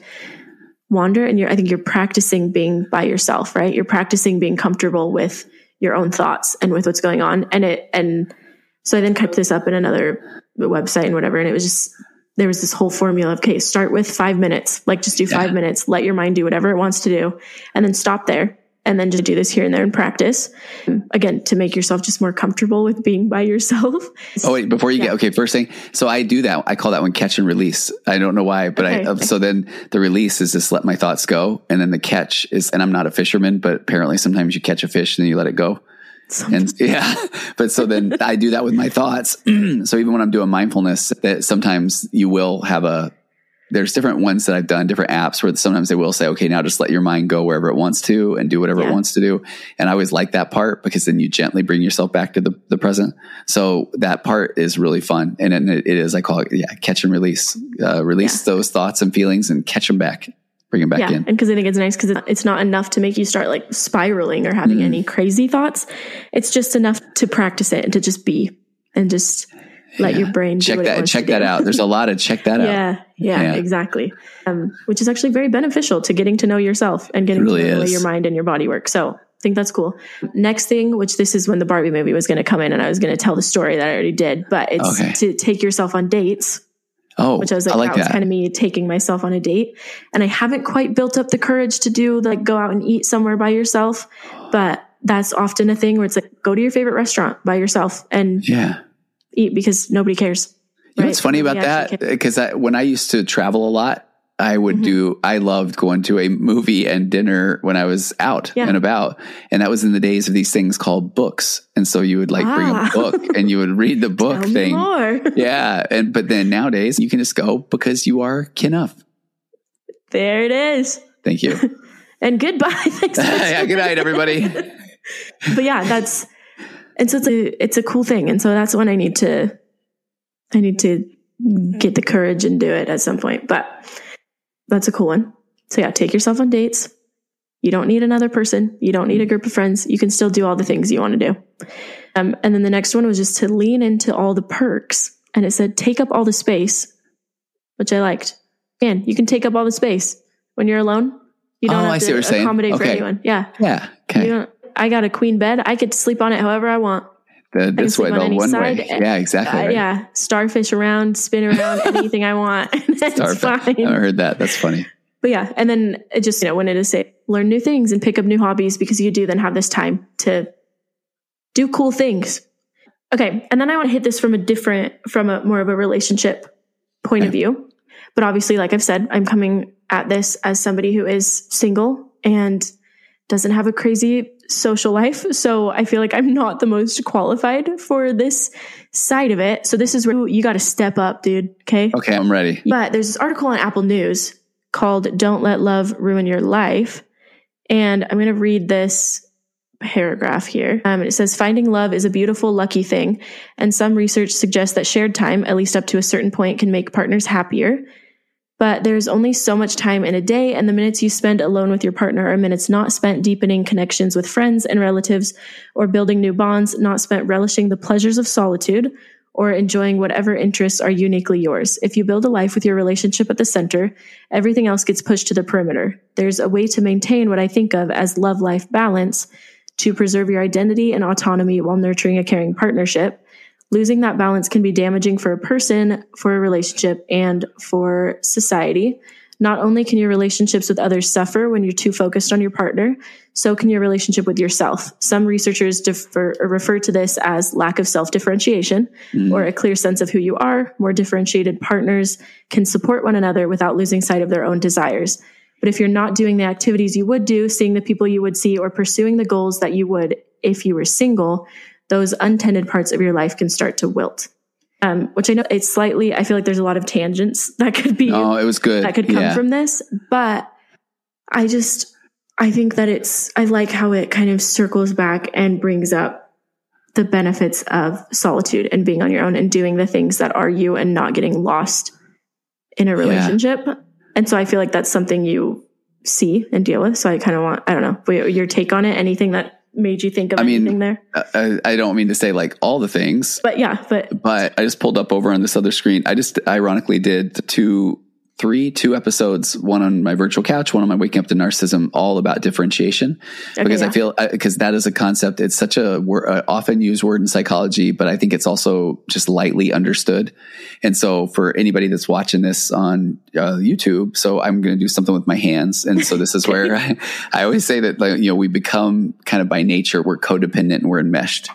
wander, and you're I think you're practicing being by yourself, right? You're practicing being comfortable with your own thoughts and with what's going on, and it and so I then typed this up in another website and whatever. And it was just, there was this whole formula of, okay, start with five minutes, like just do five yeah. minutes, let your mind do whatever it wants to do, and then stop there. And then just do this here and there and practice again to make yourself just more comfortable with being by yourself. Oh wait, before you yeah. get okay, first thing. So I do that. I call that one catch and release. I don't know why, but okay. I so then the release is just let my thoughts go, and then the catch is, and I'm not a fisherman, but apparently sometimes you catch a fish and then you let it go. And yeah, but so then I do that with my thoughts. so even when I'm doing mindfulness, that sometimes you will have a, there's different ones that I've done, different apps where sometimes they will say, okay, now just let your mind go wherever it wants to and do whatever yeah. it wants to do. And I always like that part because then you gently bring yourself back to the, the present. So that part is really fun. And it, it is, I call it, yeah, catch and release, uh, release yeah. those thoughts and feelings and catch them back bring them back yeah, in. And because I think it's nice because it's not enough to make you start like spiraling or having mm. any crazy thoughts. It's just enough to practice it and to just be and just let yeah. your brain check that check that out. There's a lot of check that out. Yeah, yeah, exactly. Um, which is actually very beneficial to getting to know yourself and getting really to know the way your mind and your body work. So I think that's cool. Next thing, which this is when the Barbie movie was going to come in, and I was going to tell the story that I already did, but it's okay. to take yourself on dates Oh, which I was like, I like that was kind of me taking myself on a date. And I haven't quite built up the courage to do like go out and eat somewhere by yourself. But that's often a thing where it's like, go to your favorite restaurant by yourself and yeah. Eat because nobody cares. You know what's right? funny about that? Because when I used to travel a lot, I would Mhm. do, I loved going to a movie and dinner when I was out Yeah. and about. And that was in the days of these things called books. And so you would like bring a Ah. book and you would read the book thing. Yeah. And, but then nowadays you can just go because you are enough. there it is. Thank you. And goodbye. Thanks. yeah. Good night, everybody. but yeah, that's and so it's a it's a cool thing, and so that's when I need to I need to get the courage and do it at some point. But that's a cool one. So yeah, take yourself on dates. You don't need another person. You don't need a group of friends. You can still do all the things you want to do. Um, and then the next one was just to lean into all the perks, and it said take up all the space, which I liked. And you can take up all the space when you're alone. You don't Oh, have I see to what you're saying. accommodate for Okay. anyone. Yeah. Yeah. You Okay. don't, I got a queen bed. I could sleep on it however I want. The, this way, on the one side. way. Yeah, exactly. Uh, right. Yeah, starfish around, spin around, anything I want. Starfish. I fine. heard that. That's funny. But yeah, and then it just you know when it is say learn new things and pick up new hobbies because you do then have this time to do cool things. Okay, and then I want to hit this from a different, from a more of a relationship point of view. But obviously, like I've said, I'm coming at this as somebody who is single and doesn't have a crazy social life. So I feel like I'm not the most qualified for this side of it. So this is where you got to step up, dude. Okay. Okay. I'm ready. But there's this article on Apple News called Don't Let Love Ruin Your Life. And I'm going to read this paragraph here. Um, it says Finding love is a beautiful, lucky thing. And some research suggests that shared time, at least up to a certain point, can make partners happier. But there's only so much time in a day, and the minutes you spend alone with your partner are minutes not spent deepening connections with friends and relatives or building new bonds, not spent relishing the pleasures of solitude or enjoying whatever interests are uniquely yours. If you build a life with your relationship at the center, everything else gets pushed to the perimeter. There's a way to maintain what I think of as love life balance to preserve your identity and autonomy while nurturing a caring partnership. Losing that balance can be damaging for a person, for a relationship, and for society. Not only can your relationships with others suffer when you're too focused on your partner, so can your relationship with yourself. Some researchers defer, or refer to this as lack of self differentiation Mm. or a clear sense of who you are. More differentiated partners can support one another without losing sight of their own desires. But if you're not doing the activities you would do, seeing the people you would see, or pursuing the goals that you would if you were single, those untended parts of your life can start to wilt. Um, which I know it's slightly, I feel like there's a lot of tangents that could be Oh, it was good. that could come yeah. from this, but I just I think that it's I like how it kind of circles back and brings up the benefits of solitude and being on your own and doing the things that are you and not getting lost in a relationship. And so I feel like that's something you see and deal with. So I kind of want I don't know your take on it. Anything that made you think of I mean, anything there? I, I don't mean to say like all the things, But yeah, but but I just pulled up over on this other screen. I just ironically did the two, three, two episodes, one on my virtual couch, one on my Waking Up to Narcissism, all about differentiation. okay, because I feel because that is a concept. It's such a wor- uh, often used word in psychology, but I think it's also just lightly understood. And so, for anybody that's watching this on uh, YouTube, so I'm going to do something with my hands, and so this is where I, I always say that like, you know we become kind of by nature we're codependent and we're enmeshed.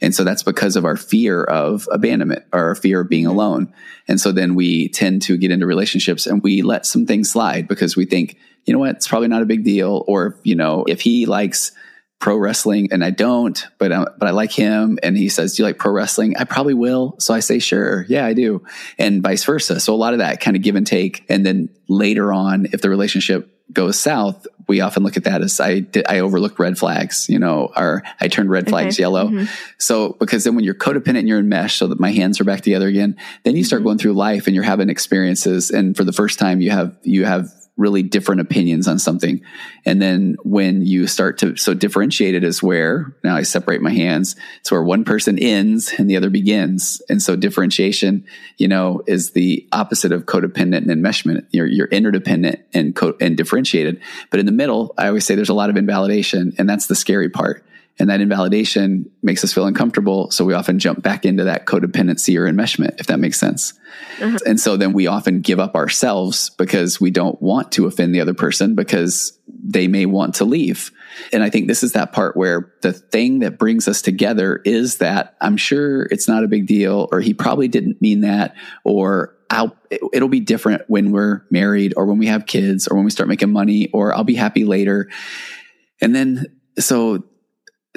And so that's because of our fear of abandonment or our fear of being alone. And so then we tend to get into relationships and we let some things slide because we think, you know what, it's probably not a big deal. Or, you know, if he likes pro wrestling and I don't, but, uh, but I like him and he says, do you like pro wrestling? I probably will. So I say, sure. Yeah, I do. And vice versa. So a lot of that kind of give and take. And then later on, if the relationship goes south, we often look at that as I did, I overlooked red flags, you know, or I turned red flags Okay. yellow. Mhm. So, because then when you're codependent and you're enmeshed so that my hands are back together again, then you start Mhm. going through life and you're having experiences. And for the first time, you have, you have really different opinions on something. And then when you start to, so differentiated is where now I separate my hands. It's where one person ends and the other begins. And so differentiation, you know, is the opposite of codependent and enmeshment. You're, you're interdependent and co- and differentiated. But in the middle, I always say there's a lot of invalidation and that's the scary part. And that invalidation makes us feel uncomfortable. So we often jump back into that codependency or enmeshment, if that makes sense. Uh-huh. And so then we often give up ourselves because we don't want to offend the other person because they may want to leave. And I think this is that part where the thing that brings us together is that I'm sure it's not a big deal, or he probably didn't mean that, or I'll, it'll be different when we're married or when we have kids or when we start making money, or I'll be happy later. And then, so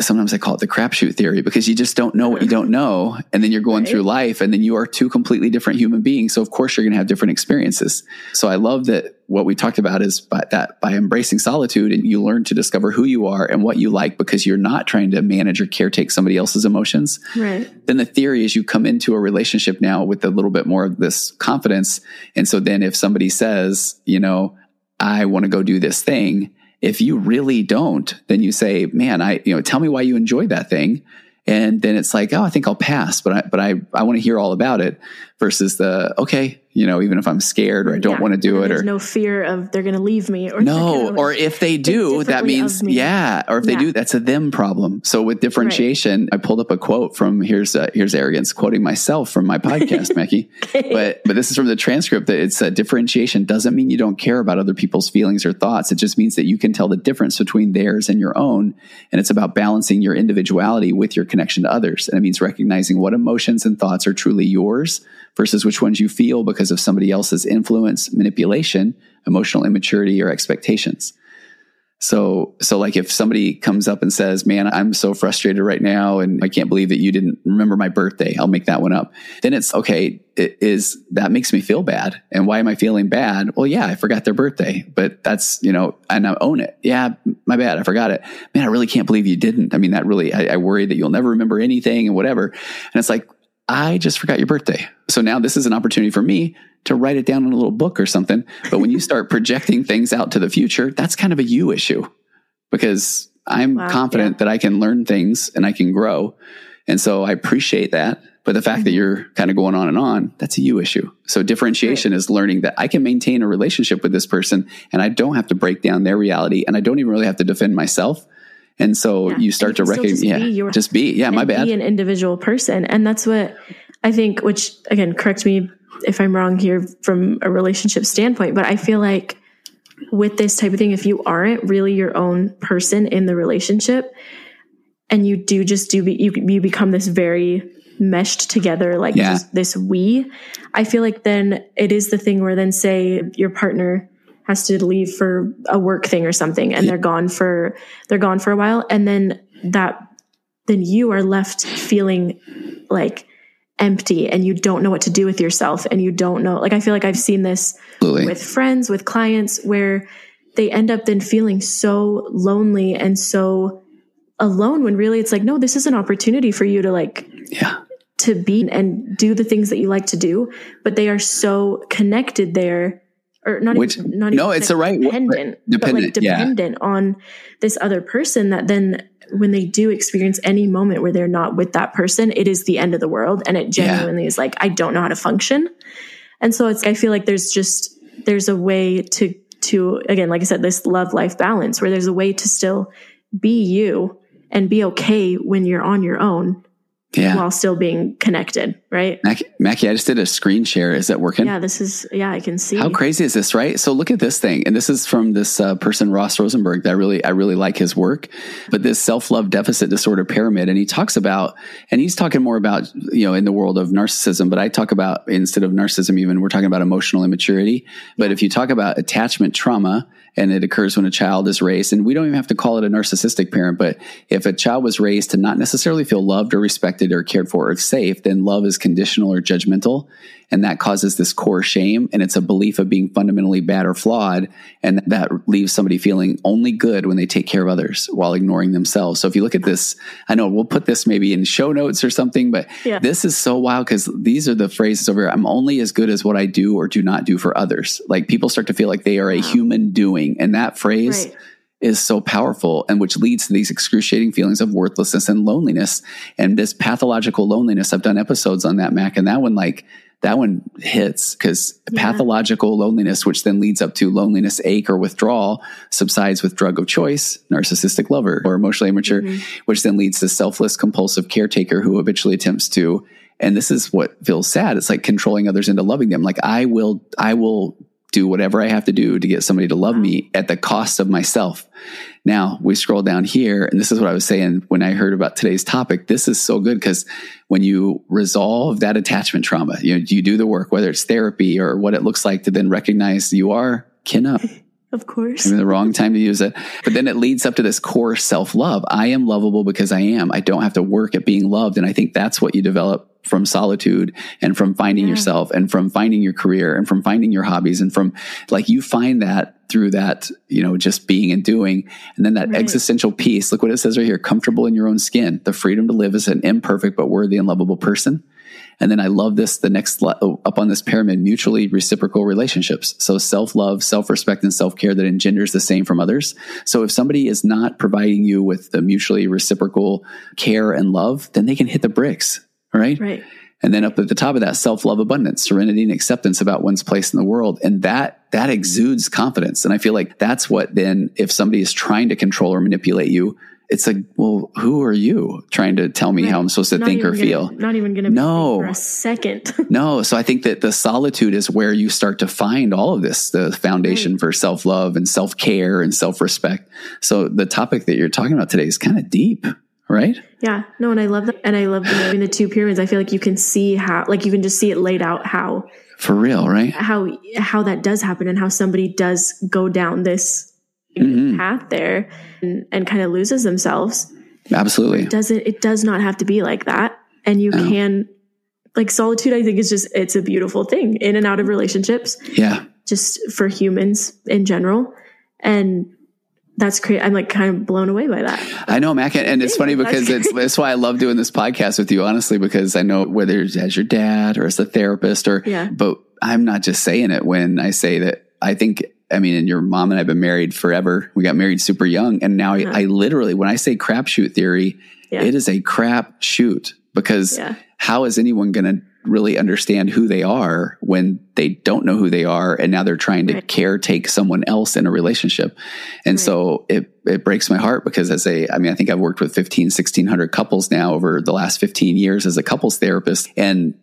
sometimes I call it the crapshoot theory because you just don't know what you don't know. And then you're going right. through life and then you are two completely different human beings. So of course you're going to have different experiences. So I love that what we talked about is by that by embracing solitude and you learn to discover who you are and what you like because you're not trying to manage or caretake somebody else's emotions. Right. Then the theory is you come into a relationship now with a little bit more of this confidence. And so then if somebody says, you know, I want to go do this thing, if you really don't, then you say, man, I, you know, tell me why you enjoy that thing. And then it's like, oh, I think I'll pass, but I, but I, I want to hear all about it versus the, okay, you know, even if I'm scared or I don't yeah, want to do it, or no fear of they're going to leave me, or no, or if they do, that means yeah, or if they yeah. do, that's a them problem. So with differentiation, right. I pulled up a quote from here's uh, here's arrogance quoting myself from my podcast, Mackie, okay. but but this is from the transcript that it's a differentiation doesn't mean you don't care about other people's feelings or thoughts. It just means that you can tell the difference between theirs and your own, and it's about balancing your individuality with your connection to others, and it means recognizing what emotions and thoughts are truly yours versus which ones you feel because of somebody else's influence, manipulation, emotional immaturity, or expectations. So, so like if somebody comes up and says, man, I'm so frustrated right now and I can't believe that you didn't remember my birthday. I'll make that one up. Then it's okay. It is that makes me feel bad. And why am I feeling bad? Well, yeah, I forgot their birthday, but that's, you know, and I own it. Yeah, my bad. I forgot it. Man, I really can't believe you didn't. I mean, that really, I, I worry that you'll never remember anything and whatever. And it's like, I just forgot your birthday. So now this is an opportunity for me to write it down in a little book or something. But when you start projecting things out to the future, that's kind of a you issue because I'm wow, confident yeah. that I can learn things and I can grow. And so I appreciate that. But the fact mm-hmm. that you're kind of going on and on, that's a you issue. So differentiation right. is learning that I can maintain a relationship with this person and I don't have to break down their reality and I don't even really have to defend myself. And so yeah. you start you to recognize, yeah, your, just be, yeah, my bad. Be an individual person. And that's what I think, which again, correct me if I'm wrong here from a relationship standpoint, but I feel like with this type of thing, if you aren't really your own person in the relationship and you do just do, you, you become this very meshed together, like yeah. this we, I feel like then it is the thing where then say your partner has to leave for a work thing or something and they're gone for they're gone for a while and then that then you are left feeling like empty and you don't know what to do with yourself and you don't know like i feel like i've seen this Absolutely. with friends with clients where they end up then feeling so lonely and so alone when really it's like no this is an opportunity for you to like yeah to be and do the things that you like to do but they are so connected there or not Which, even not no, it's the right dependent, dependent, like dependent yeah. on this other person that then when they do experience any moment where they're not with that person, it is the end of the world. And it genuinely yeah. is like, I don't know how to function. And so it's, I feel like there's just, there's a way to, to, again, like I said, this love life balance where there's a way to still be you and be okay when you're on your own yeah. while still being connected, right? Mac- Mackie, I just did a screen share. Is that working? Yeah, this is, yeah, I can see. How crazy is this, right? So look at this thing. And this is from this uh, person, Ross Rosenberg, that I really, I really like his work. But this self-love deficit disorder pyramid, and he talks about, and he's talking more about, you know, in the world of narcissism, but I talk about, instead of narcissism even, we're talking about emotional immaturity. But yeah. if you talk about attachment trauma, and it occurs when a child is raised. And we don't even have to call it a narcissistic parent, but if a child was raised to not necessarily feel loved or respected or cared for or safe, then love is conditional or judgmental. And that causes this core shame. And it's a belief of being fundamentally bad or flawed. And that leaves somebody feeling only good when they take care of others while ignoring themselves. So if you look at this, I know we'll put this maybe in show notes or something, but yeah. this is so wild because these are the phrases over here. I'm only as good as what I do or do not do for others. Like people start to feel like they are a human doing. And that phrase, right is so powerful and which leads to these excruciating feelings of worthlessness and loneliness and this pathological loneliness i've done episodes on that mac and that one like that one hits because Yeah. pathological loneliness, which then leads up to loneliness, ache, or withdrawal, subsides with drug of choice, narcissistic lover, or emotionally immature, Mhm. which then leads to selfless, compulsive caretaker who habitually attempts to. And this is what feels sad. It's like controlling others into loving them. Like I will, I will do whatever I have to do to get somebody to love mm-hmm. me at the cost of myself. Now we scroll down here, and this is what I was saying when I heard about today's topic. This is so good because when you resolve that attachment trauma, you know, you do the work, whether it's therapy or what it looks like to then recognize you are Kenough. Of course. In the wrong time to use it. But then it leads up to this core self love. I am lovable because I am. I don't have to work at being loved. And I think that's what you develop from solitude and from finding Yeah. yourself and from finding your career and from finding your hobbies and from like you find that through that, you know, just being and doing. And then that Right. existential peace. Look what it says right here comfortable in your own skin, the freedom to live as an imperfect but worthy and lovable person. And then I love this, the next oh, up on this pyramid, mutually reciprocal relationships. So self love, self respect, and self care that engenders the same from others. So if somebody is not providing you with the mutually reciprocal care and love, then they can hit the bricks, right? Right. And then up at the top of that, self love, abundance, serenity, and acceptance about one's place in the world. And that, that exudes confidence. And I feel like that's what then, if somebody is trying to control or manipulate you, it's like, well, who are you trying to tell me Right. how I'm supposed to Not think or gonna- feel? Not even going to No. for a second. No. So I think that the solitude is where you start to find all of this, the foundation for self love and self care and self respect. So the topic that you're talking about today is kind of deep, right? yeah. No, and I love that. And I love the, two pyramids. I feel like you can see how, like you can just see it laid out how, For real, right? how, how that does happen and how somebody does go down this Mhm. path there and, and kind of loses themselves. Absolutely. It doesn't, it does not have to be like that. And you No. can, like solitude, I think is just, it's a beautiful thing in and out of relationships. Yeah. just for humans in general. And that's great. I'm like kind of blown away by that. I know, Mac, and it's funny That's because it's that's why I love doing this podcast with you, honestly, because I know whether it's as your dad or as a therapist or, Yeah. but I'm not just saying it when I say that I think, I mean, and your mom and I've been married forever. We got married super young. And now Yeah. I, I literally, when I say crapshoot theory, Yeah. it is a crap shoot because Yeah. how is anyone going to really understand who they are when they don't know who they are and now they're trying to Right. caretake someone else in a relationship and Right. so it it breaks my heart because as a i mean i think i've worked with 15 1600 couples now over the last 15 years as a couples therapist and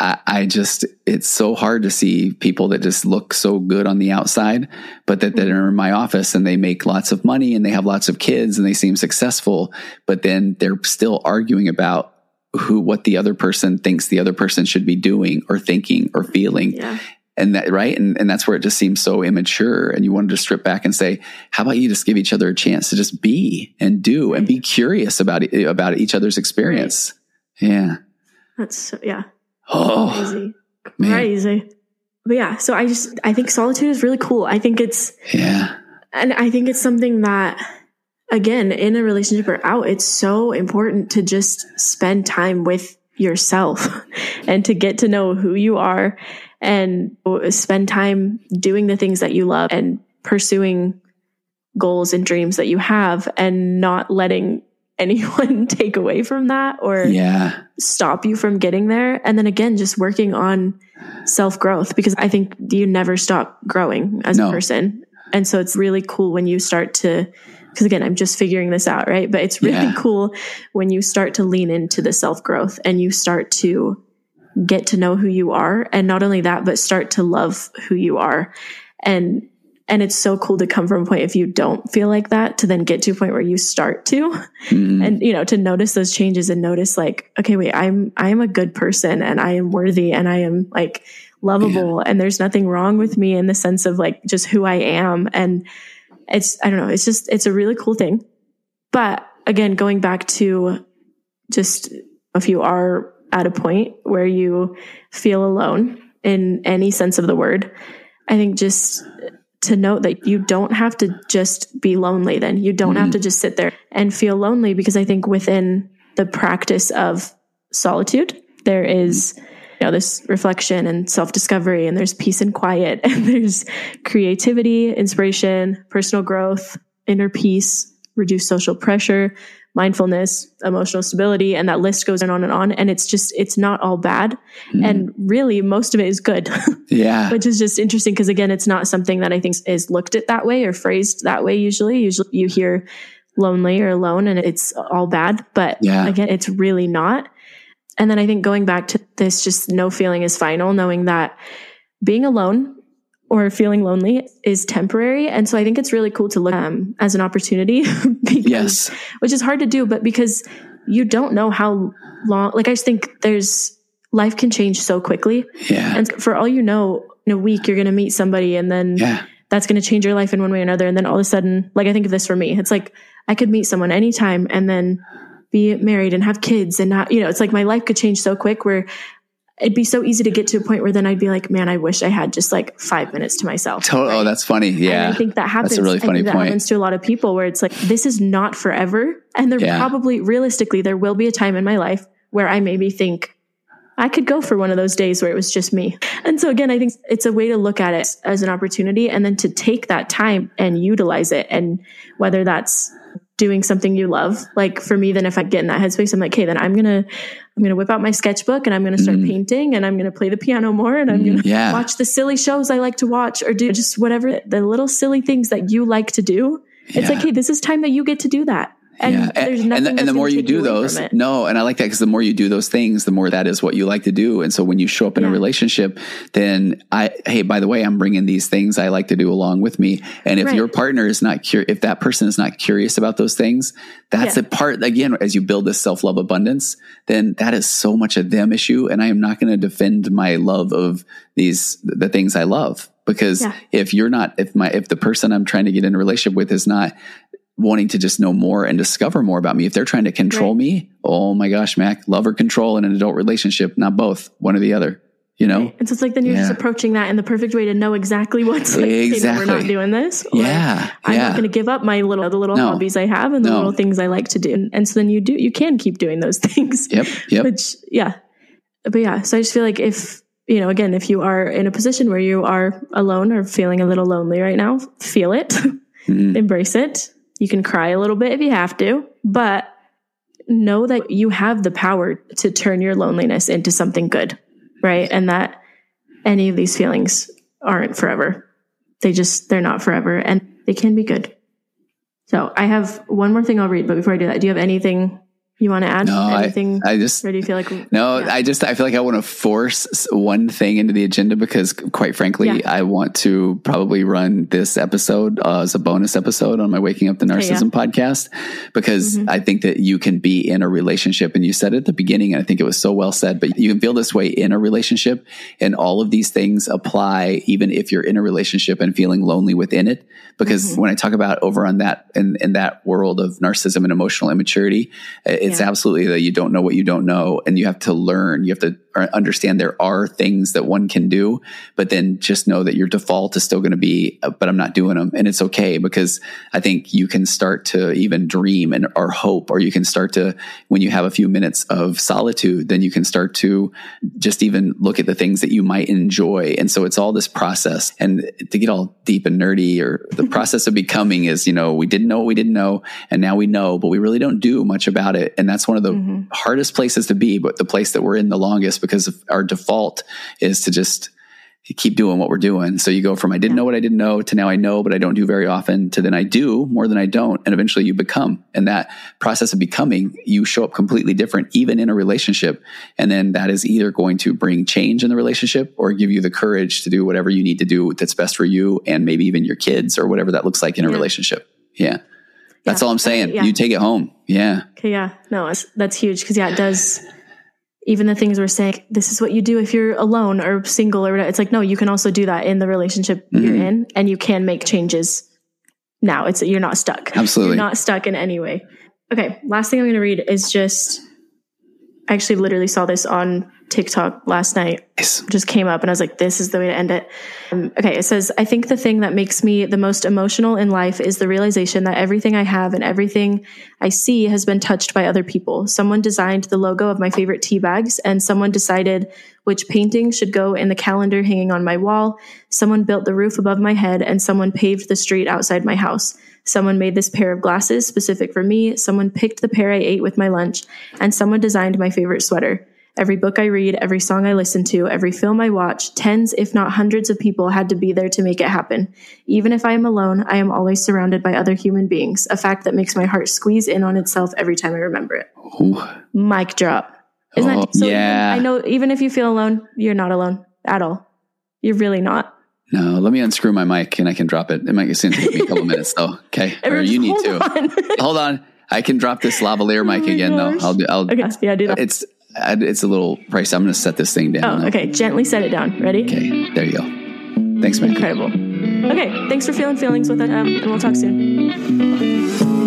I, I just it's so hard to see people that just look so good on the outside but that that are mm-hmm. in my office and they make lots of money and they have lots of kids and they seem successful but then they're still arguing about who what the other person thinks the other person should be doing or thinking or feeling Yeah. and that right and, and that's where it just seems so immature and you wanted to strip back and say how about you just give each other a chance to just be and do and be curious about it, about each other's experience yeah That's so, yeah. oh Crazy. man. Crazy. But yeah, so I just, I think solitude is really cool. I think it's, yeah and I think it's something that, again, in a relationship or out, it's so important to just spend time with yourself and to get to know who you are and spend time doing the things that you love and pursuing goals and dreams that you have and not letting anyone take away from that or yeah stop you from getting there. And then again, just working on self growth because I think you never stop growing as No. a person. And so it's really cool when you start to, because again, I'm just figuring this out, right? But it's really Yeah. cool when you start to lean into the self growth and you start to get to know who you are. And not only that, but start to love who you are. And and it's so cool to come from a point if you don't feel like that to then get to a point where you start to Mhm. and you know to notice those changes and notice like okay wait i'm i am a good person and i am worthy and i am like lovable and there's nothing wrong with me in the sense of like just who i am and it's i don't know it's just it's a really cool thing. But again going back to just if you are at a point where you feel alone in any sense of the word i think just to note that you don't have to just be lonely then. You don't have to just sit there and feel lonely because i think within the practice of solitude there is you know this reflection and self-discovery and there's peace and quiet and there's creativity inspiration personal growth inner peace reduce social pressure, mindfulness, emotional stability, and that list goes on and on. And it's just, it's not all bad. Mm. And really, most of it is good. Yeah. Which is just interesting because, again, it's not something that I think is looked at that way or phrased that way usually. Usually you hear lonely or alone and it's all bad. But yeah. again, it's really not. And then I think going back to this, just no feeling is final, knowing that being alone or feeling lonely is temporary. And so I think it's really cool to look um, as an opportunity because, yes. which is hard to do, but because you don't know how long, like I just think there's life can change so quickly. Yeah. And for all you know, in a week, you're going to meet somebody and then yeah. that's going to change your life in one way or another. And then all of a sudden, like I think of this for me, it's like I could meet someone anytime and then be married and have kids and not, you know, it's like my life could change so quick where it'd be so easy to get to a point where then I'd be like, man, I wish I had just like five minutes to myself. Totally. Right? Oh, that's funny. Yeah. And I think that happens. That's a really funny that point. happens to a lot of people where it's like, this is not forever. And there yeah. probably realistically, there will be a time in my life where I maybe think I could go for one of those days where it was just me. And so again, I think it's a way to look at it as an opportunity and then to take that time and utilize it. And whether that's doing something you love. Like for me, then if I get in that headspace, I'm like, okay, then I'm going to, I'm going to whip out my sketchbook and I'm going to start mm. painting and I'm going to play the piano more and I'm mm, going to yeah. watch the silly shows I like to watch or do just whatever the little silly things that you like to do. Yeah. It's like, hey, this is time that you get to do that. And yeah. there's nothing and, the, and the more you do those, no, and I like that because the more you do those things, the more that is what you like to do. And so when you show up in yeah. a relationship, then I, hey, by the way, I'm bringing these things I like to do along with me. And if right. your partner is not curious, if that person is not curious about those things, that's yeah. the part again, as you build this self love abundance, then that is so much a them issue. And I am not going to defend my love of these, the things I love because yeah. if you're not if my if the person i'm trying to get in a relationship with is not wanting to just know more and discover more about me. If they're trying to control right. me, oh my gosh, Mac, love or control in an adult relationship, not both, one or the other. You know, right. and so it's like then you're yeah. just approaching that in the perfect way to know exactly what's like. Exactly, we're not doing this. yeah, I'm yeah. not going to give up my little the little no. hobbies I have and the no. little things I like to do. And so then you do you can keep doing those things. Yep, yep. Which yeah, but yeah. So I just feel like if you know, again, if you are in a position where you are alone or feeling a little lonely right now, feel it, mm-hmm. embrace it, you can cry a little bit if you have to, but know that you have the power to turn your loneliness into something good, right? And that any of these feelings aren't forever. They just, they're not forever and they can be good. So I have one more thing I'll read, but before I do that, do you have anything you want to add no, anything? I, I just, or do you feel like, no, yeah. I just, I feel like I want to force one thing into the agenda because quite frankly, yeah. I want to probably run this episode uh, as a bonus episode on my Waking Up to Narcissism yeah. podcast because mm-hmm. I think that you can be in a relationship and you said at the beginning, and I think it was so well said, but you can feel this way in a relationship and all of these things apply even if you're in a relationship and feeling lonely within it. Because mm-hmm. when I talk about over on that, in, in that world of narcissism and emotional immaturity, it's yeah. absolutely that you don't know what you don't know and you have to learn. You have to understand there are things that one can do, but then just know that your default is still going to be, uh, but I'm not doing them. And it's okay because I think you can start to even dream and or hope, or you can start to, when you have a few minutes of solitude, then you can start to just even look at the things that you might enjoy. And so it's all this process and to get all deep and nerdy or the process of becoming is, you know, we didn't know what we didn't know and now we know, but we really don't do much about it. And that's one of the mm-hmm. hardest places to be, but the place that we're in the longest because our default is to just keep doing what we're doing. So you go from I didn't know what I didn't know to now I know, but I don't do very often to then I do more than I don't. And eventually you become. And that process of becoming, you show up completely different, even in a relationship. And then that is either going to bring change in the relationship or give you the courage to do whatever you need to do that's best for you and maybe even your kids or whatever that looks like in a yeah. relationship. Yeah. That's yeah. all I'm saying. Yeah. You take it home. Yeah. Okay. Yeah. No, that's huge because yeah, it does even the things we're saying, this is what you do if you're alone or single or whatever. It's like, no, you can also do that in the relationship mm-hmm. you're in and you can make changes now. It's you're not stuck. Absolutely. You're not stuck in any way. Okay. Last thing I'm going to read is just, I actually literally saw this on TikTok last night. Just came up and I was like, this is the way to end it. Um, okay. It says, I think the thing that makes me the most emotional in life is the realization that everything I have and everything I see has been touched by other people. Someone designed the logo of my favorite tea bags and someone decided which painting should go in the calendar hanging on my wall. Someone built the roof above my head and someone paved the street outside my house. Someone made this pair of glasses specific for me. Someone picked the pair I ate with my lunch and someone designed my favorite sweater. Every book I read, every song I listen to, every film I watch, tens, if not hundreds of people had to be there to make it happen. Even if I am alone, I am always surrounded by other human beings, a fact that makes my heart squeeze in on itself every time I remember it. Ooh. Mic drop. Isn't Oh, that so? yeah. I know even if you feel alone, you're not alone at all. You're really not. No, let me unscrew my mic and I can drop it. It might it's gonna take me a couple minutes though. Okay. Or you need hold to. on. Hold on. I can drop this lavalier oh mic Oh my again though. I'll do I'll okay, yeah, do that. it's it's a little pricey. I'm gonna set this thing down. Oh, though. okay. Gently set it down. Ready? Okay, there you go. Thanks, man. Incredible. Okay, thanks for feeling feelings with it, um, and we'll talk soon.